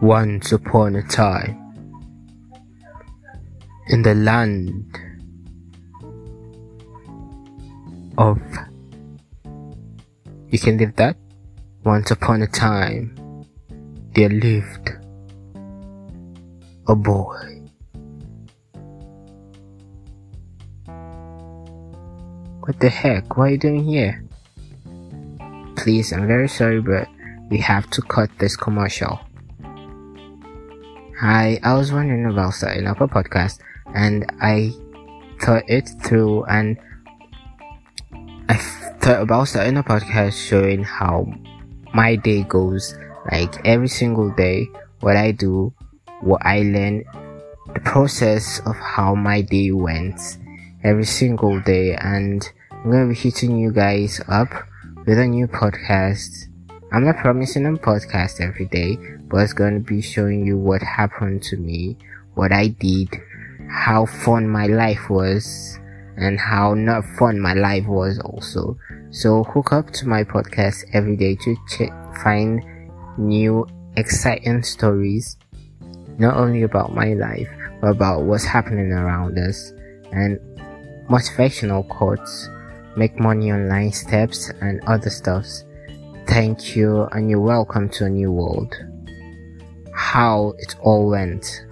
Once upon a time, in the land of. You can live that? Once upon a time, there lived a boy. What the heck? What are you doing here? Please, I'm very sorry, but we have to cut this commercial. Hi, I was wondering about starting up a podcast and I thought it through and I thought about starting a podcast showing how my day goes, like every single day, what I do, what I learn, the process of how my day went every single day and I'm gonna be hitting you guys up with a new podcast. I'm not promising a podcast every day, but it's gonna be showing you what happened to me, what I did, how fun my life was, and how not fun my life was also. So hook up to my podcast every day to ch- find new exciting stories, not only about my life, but about what's happening around us and motivational quotes, make money online steps and other stuffs. Thank you and you're welcome to a new world. How it all went.